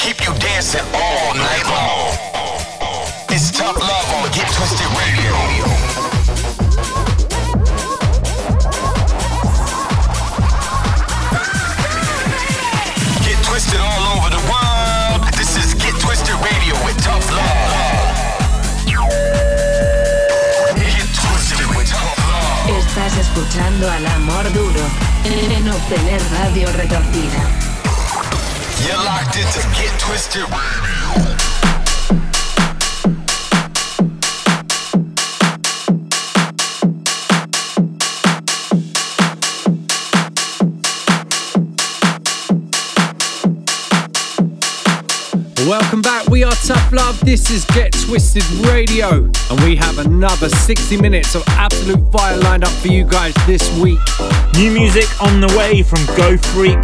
keep you dancing all night long. It's tough love on Get Twisted Radio. Get twisted all over the world. This is Get Twisted Radio with Tough Love. Get twisted with Tough Love. Estás escuchando al amor duro en obtener radio retorcida. You're locked into Get Twisted Radio. Welcome back. We are Tough Love. This is Get Twisted Radio. And we have another 60 minutes of absolute fire lined up for you guys this week. New music on the way from Go Freak,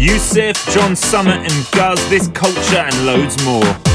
Yousef, John Summit and Guz, This Culture, and loads more.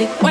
music.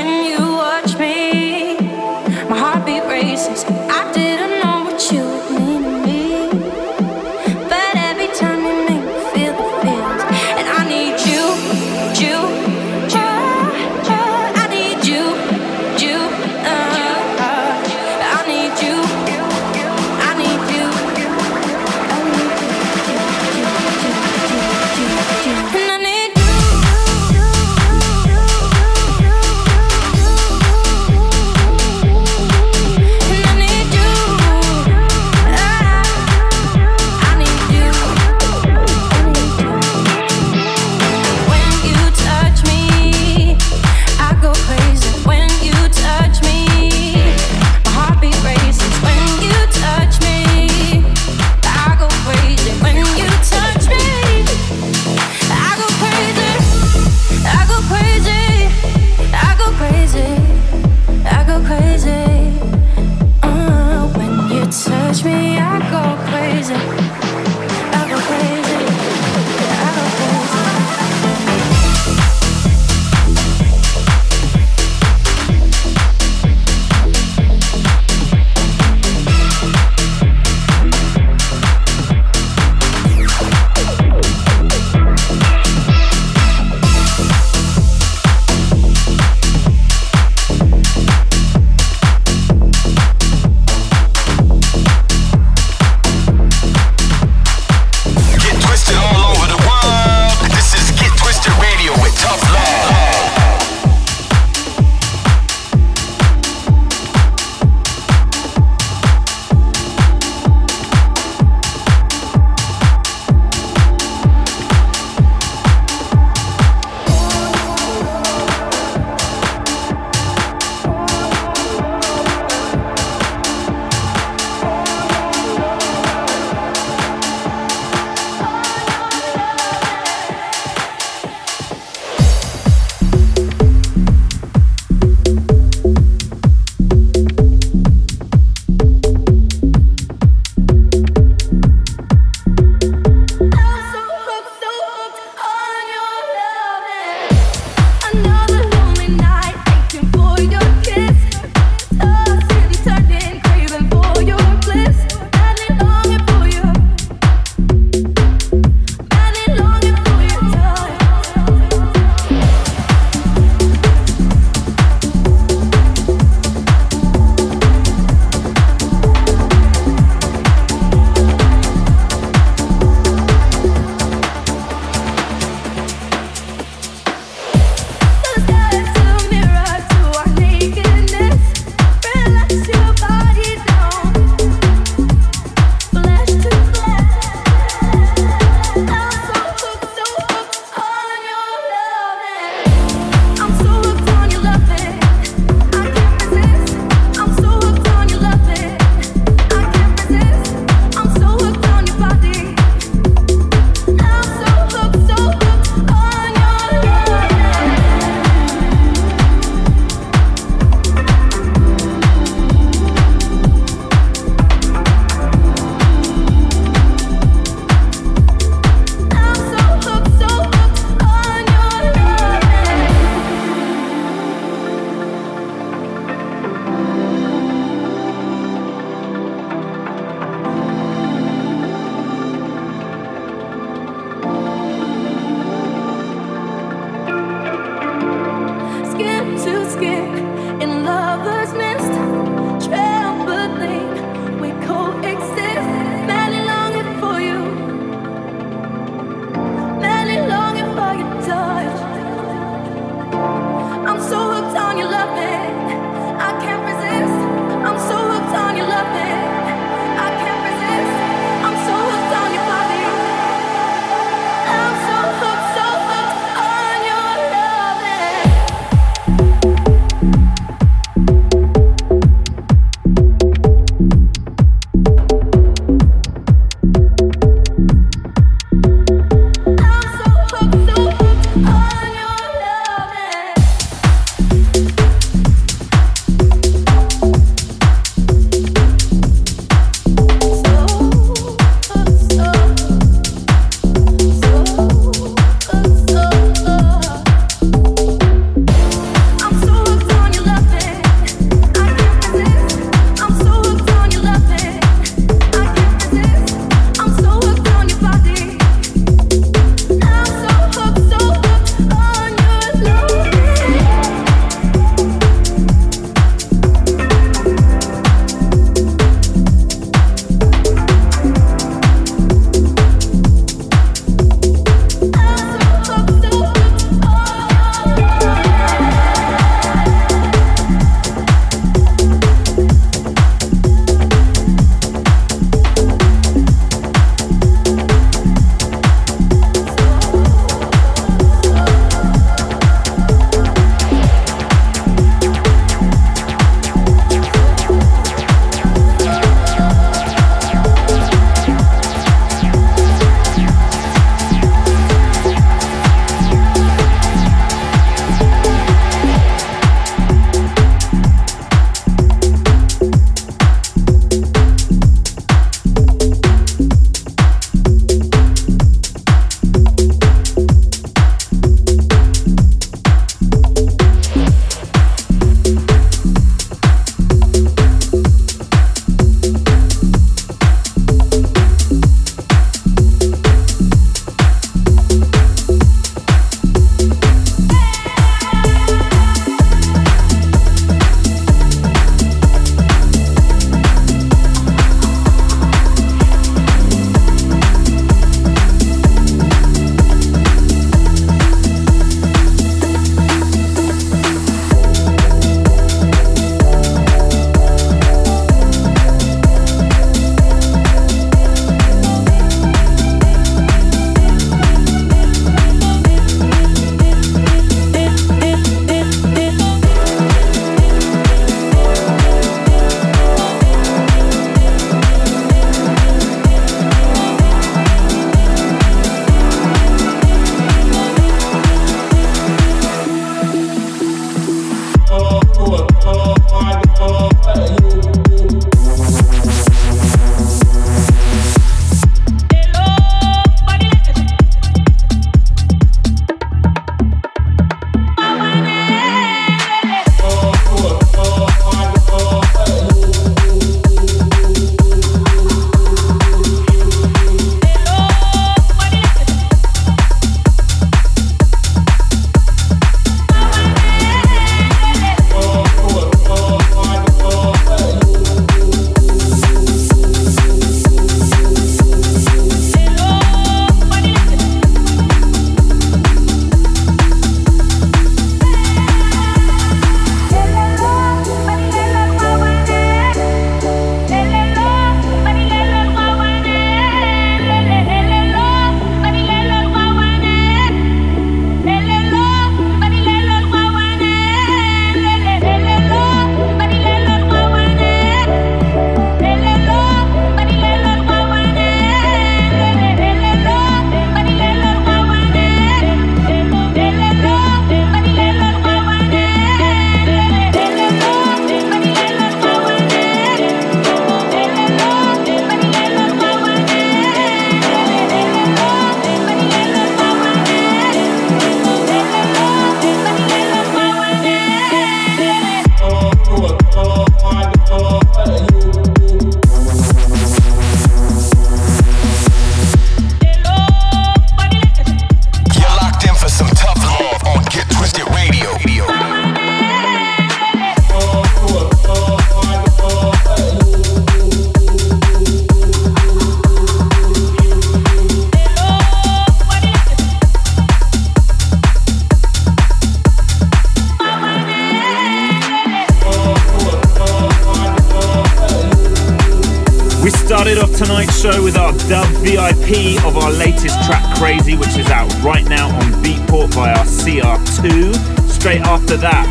Our dub VIP of our latest track Crazy, which is out right now on Beatport via CR2. Straight after that,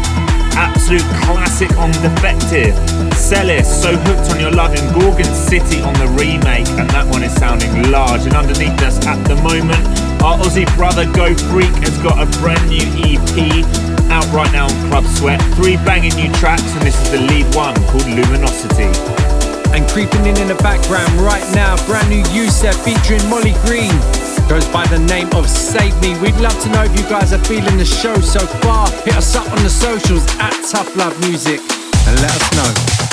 absolute classic on Defected. Celis, So Hooked on Your Love in Gorgon City on the remake, and that one is sounding large. And underneath us at the moment, our Aussie brother Go Freak has got a brand new EP out right now on Club Sweat. Three banging new tracks, and this is the lead one called Luminosity. And creeping in in the background right now, brand new Yousef featuring Molly Green. Goes by the name of Save Me. We'd love to know if you guys are feeling the show so far. Hit us up on the socials at Tough Love Music and let us know.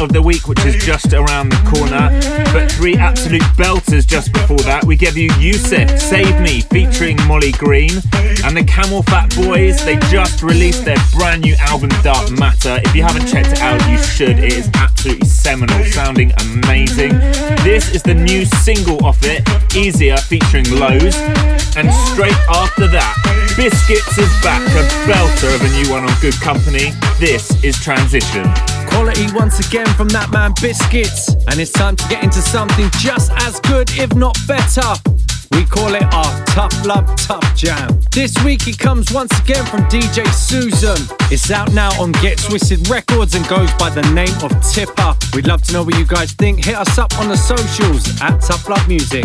Of the week, which is just around the corner. But three absolute belters just before that. We give you Yousef, Save Me, featuring Molly Green, and the CamelPhat Boys. They just released their brand new album, Dark Matter. If you haven't checked it out, you should. It is absolutely seminal, sounding amazing. This is the new single off it, Easier, featuring Lowes. And straight after that, Biscits is back, a belter of a new one on Good Company. This is Transition. Quality once again from that man Biscits, And it's time to get into something just as good, if not better. We call it our Tough Love Tough Jam. This week it comes once again from DJ Susan. It's out now on Get Twisted Records and goes by the name of Tipper. We'd love to know what you guys think. Hit us up on the socials at Tough Love Music.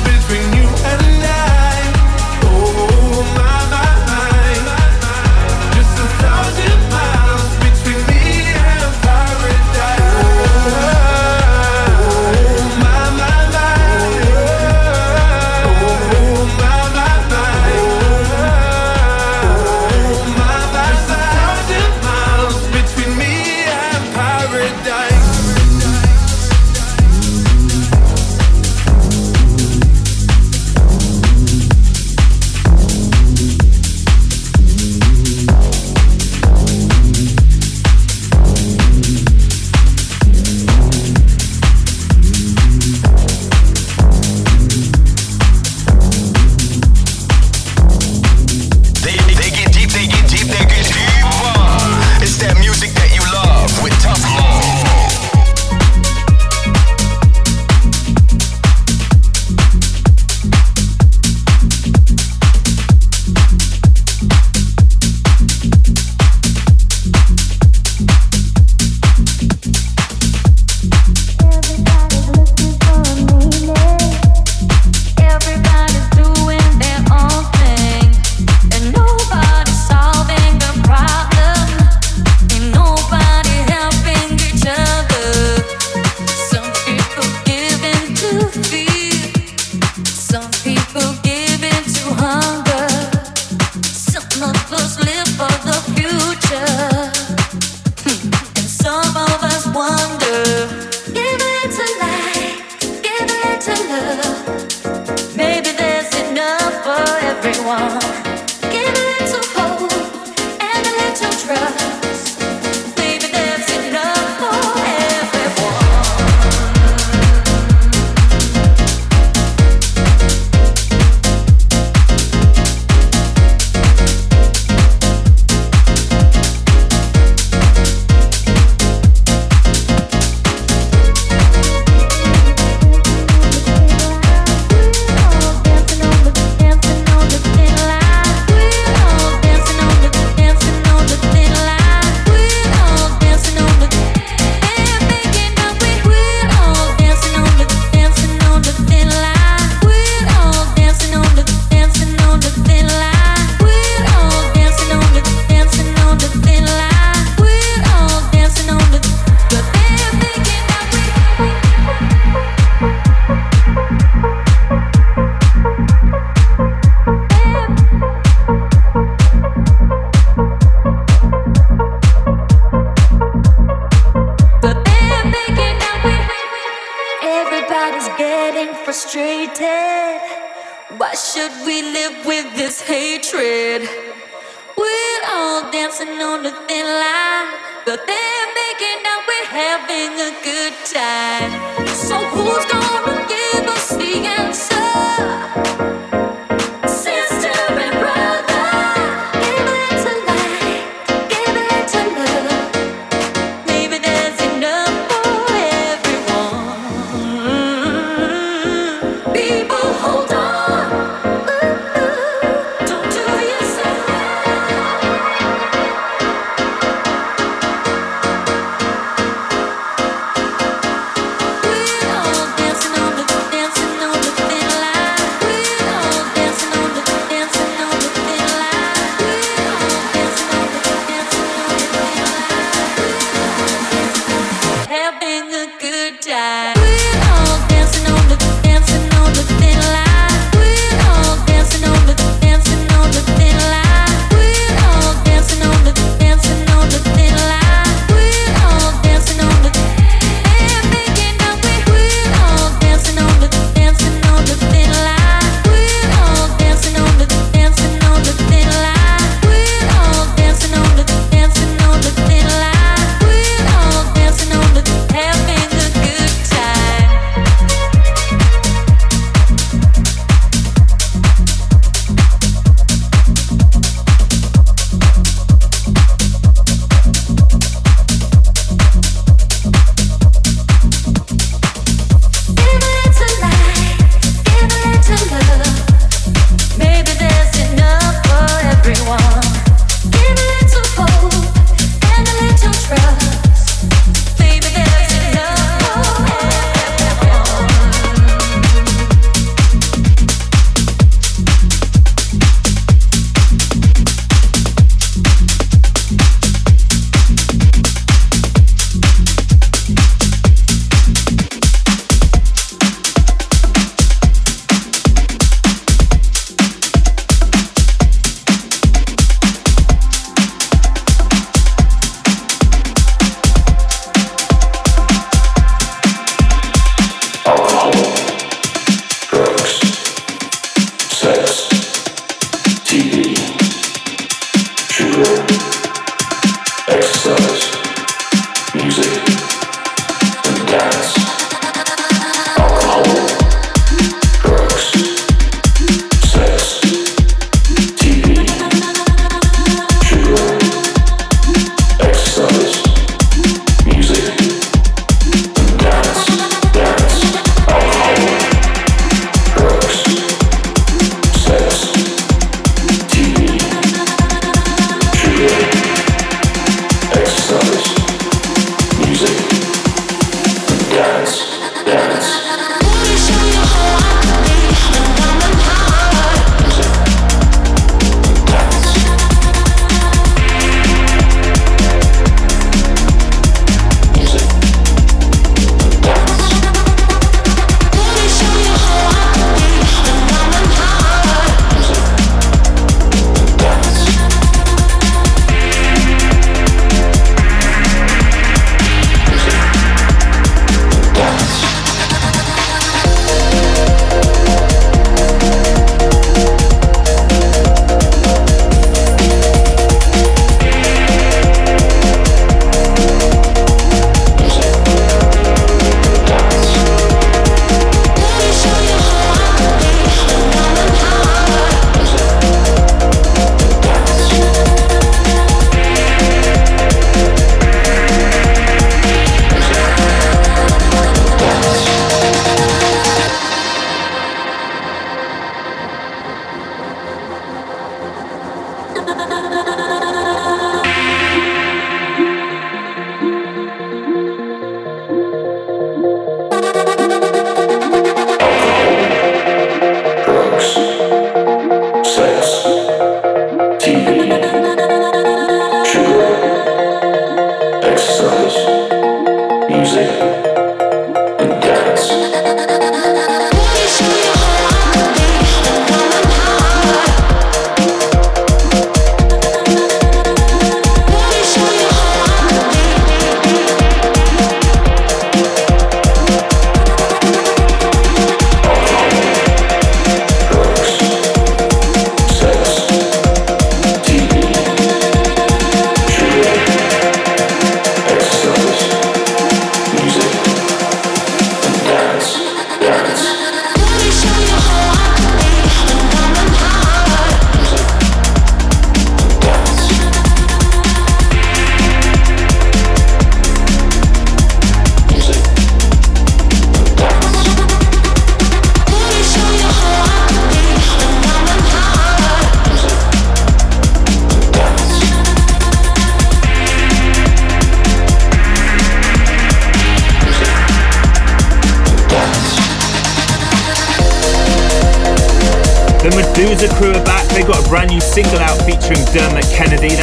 having a good time. So who's gonna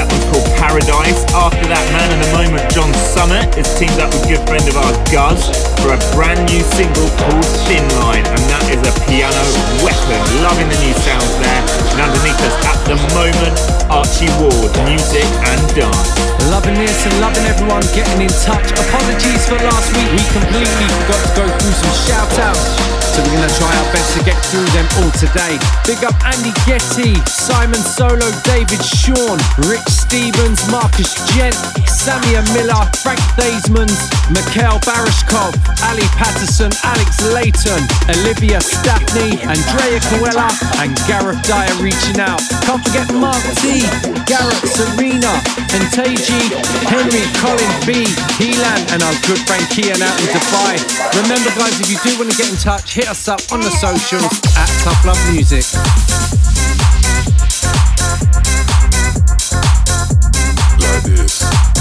Kennedy. Paradise. After that, man in the moment, John Summit is teamed up with good friend of ours, Guz, for a brand new single called Thin Line, and that is a piano weapon. Loving the new sounds there. And underneath us at the moment, Archie Ward, music and dance. Loving this and loving everyone getting in touch. Apologies for last week. We completely forgot to go through some shout outs. So we're to try our best to get through them all today. Big up Andy Getty, Simon Solo, David Sean, Rich Stevens, Marcus Gent, Samia Miller, Frank Daismans, Mikhail Barishkov, Ali Patterson, Alex Layton, Olivia Staffney, Andrea Coella, and Gareth Dyer reaching out. Can't forget Mark T, Garrett Serena, Antaji, Henry, Colin B, Helan, and our good friend Kian out in Dubai. Remember, guys, if you do want to get in touch, hit us up on the socials at Tough Love Music. This.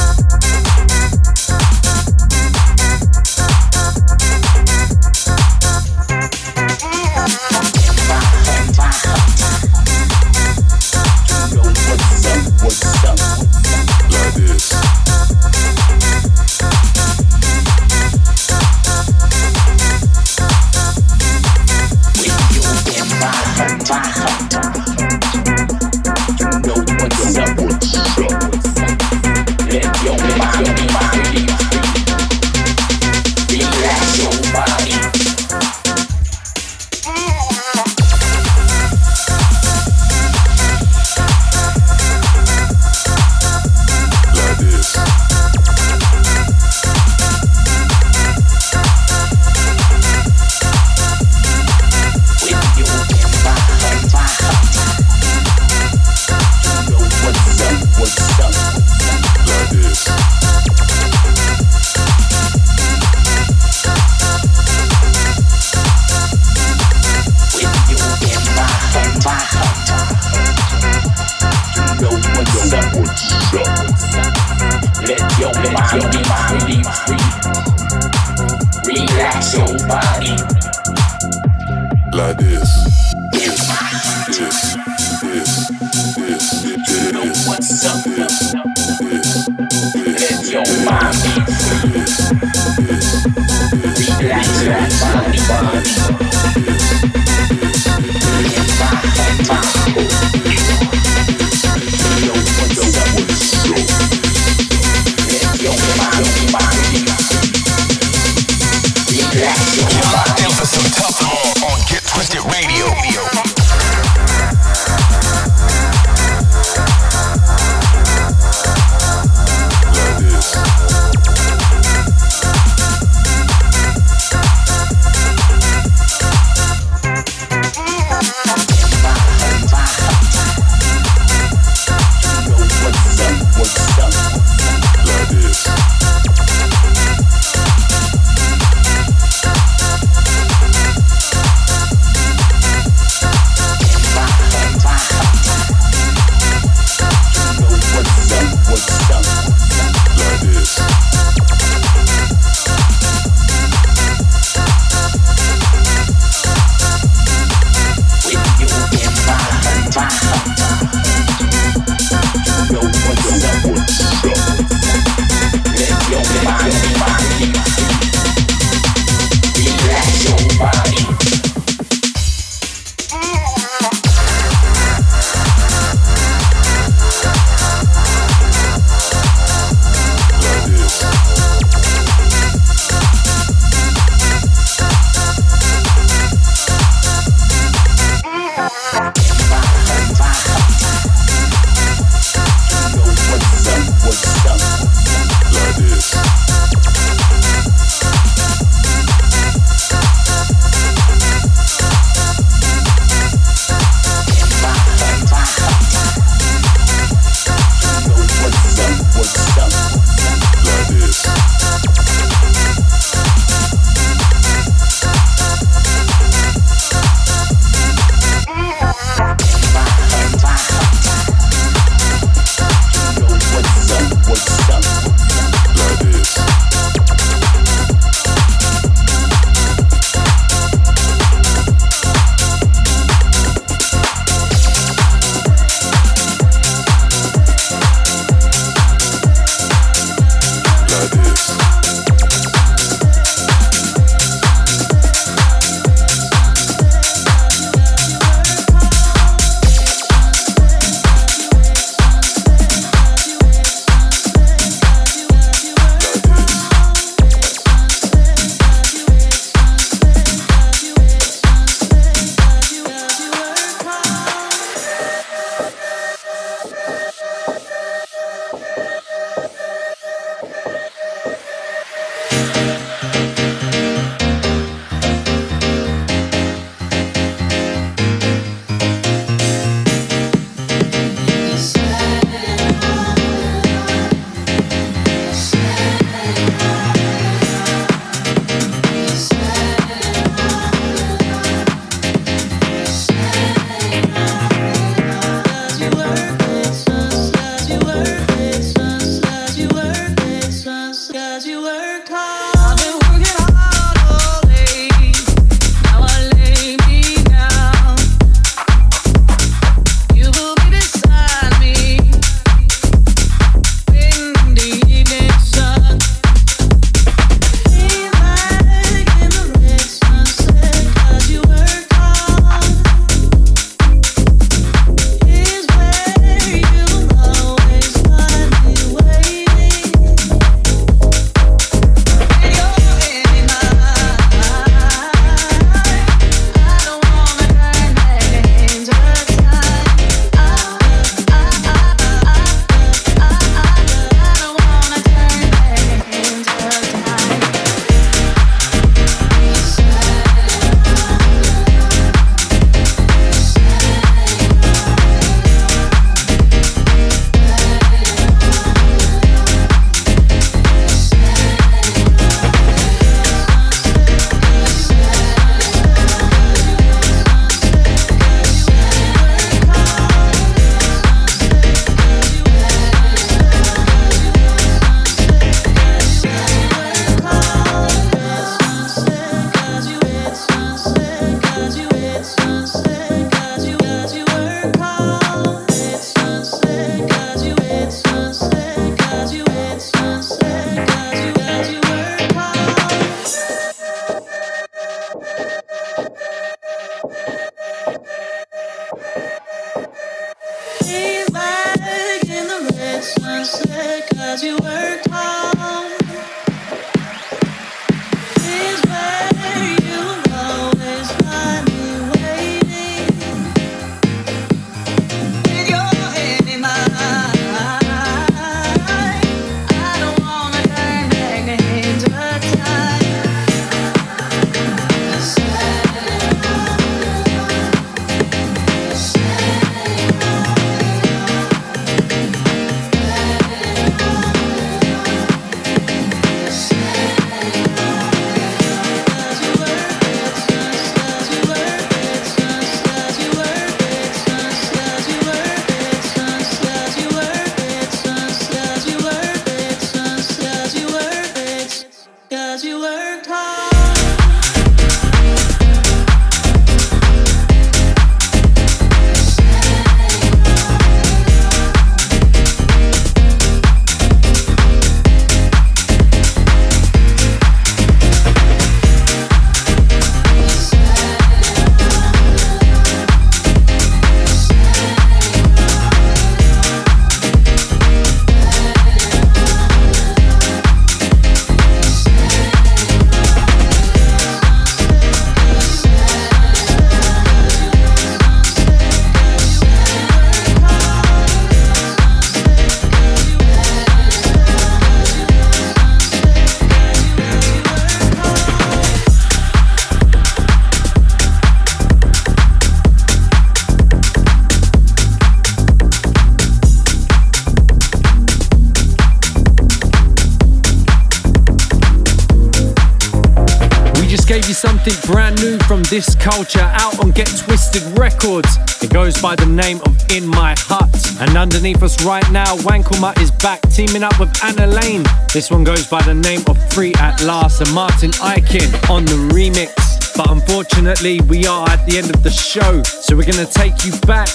This culture out on Get Twisted Records. It goes by the name of In My Hut. And underneath us right now, Wankelmut is back teaming up with Anna Lane. This one goes by the name of Free at Last and Martin Ikin on the remix. But unfortunately, we are at the end of the show, so we're gonna take you back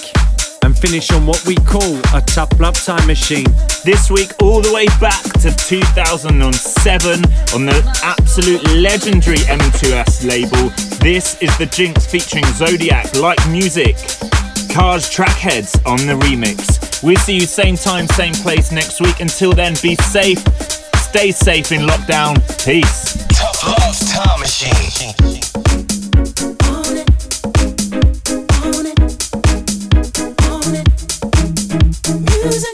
and finish on what we call a tough love time machine. This week, all the way back to 2007 on the absolute legendary M2S label. This is the Jinx featuring Zodiac, like music. Cars Trackheads on the remix. We'll see you same time, same place next week. Until then, be safe, stay safe in lockdown. Peace. Tough love time machine. music.